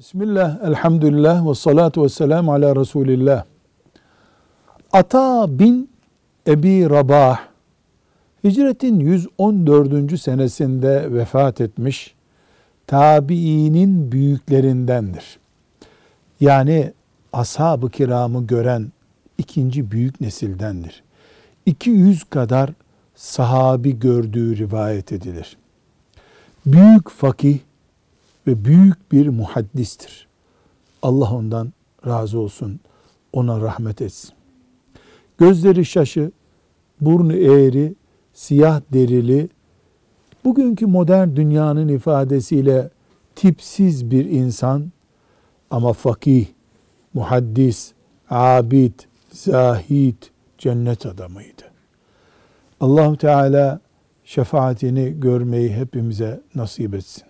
Bismillah, elhamdülillah ve salatu ve selamu ala Resulillah. Ata bin Ebi Rabah, hicretin 114. senesinde vefat etmiş, tabiinin büyüklerindendir. Yani ashab-ı kiramı gören ikinci büyük nesildendir. 200 kadar sahabi gördüğü rivayet edilir. Büyük fakih, ve büyük bir muhaddistir. Allah ondan razı olsun, ona rahmet etsin. Gözleri şaşı, burnu eğri, siyah derili, bugünkü modern dünyanın ifadesiyle tipsiz bir insan ama fakih, muhaddis, abid, zahid, cennet adamıydı. Allahu Teala şefaatini görmeyi hepimize nasip etsin.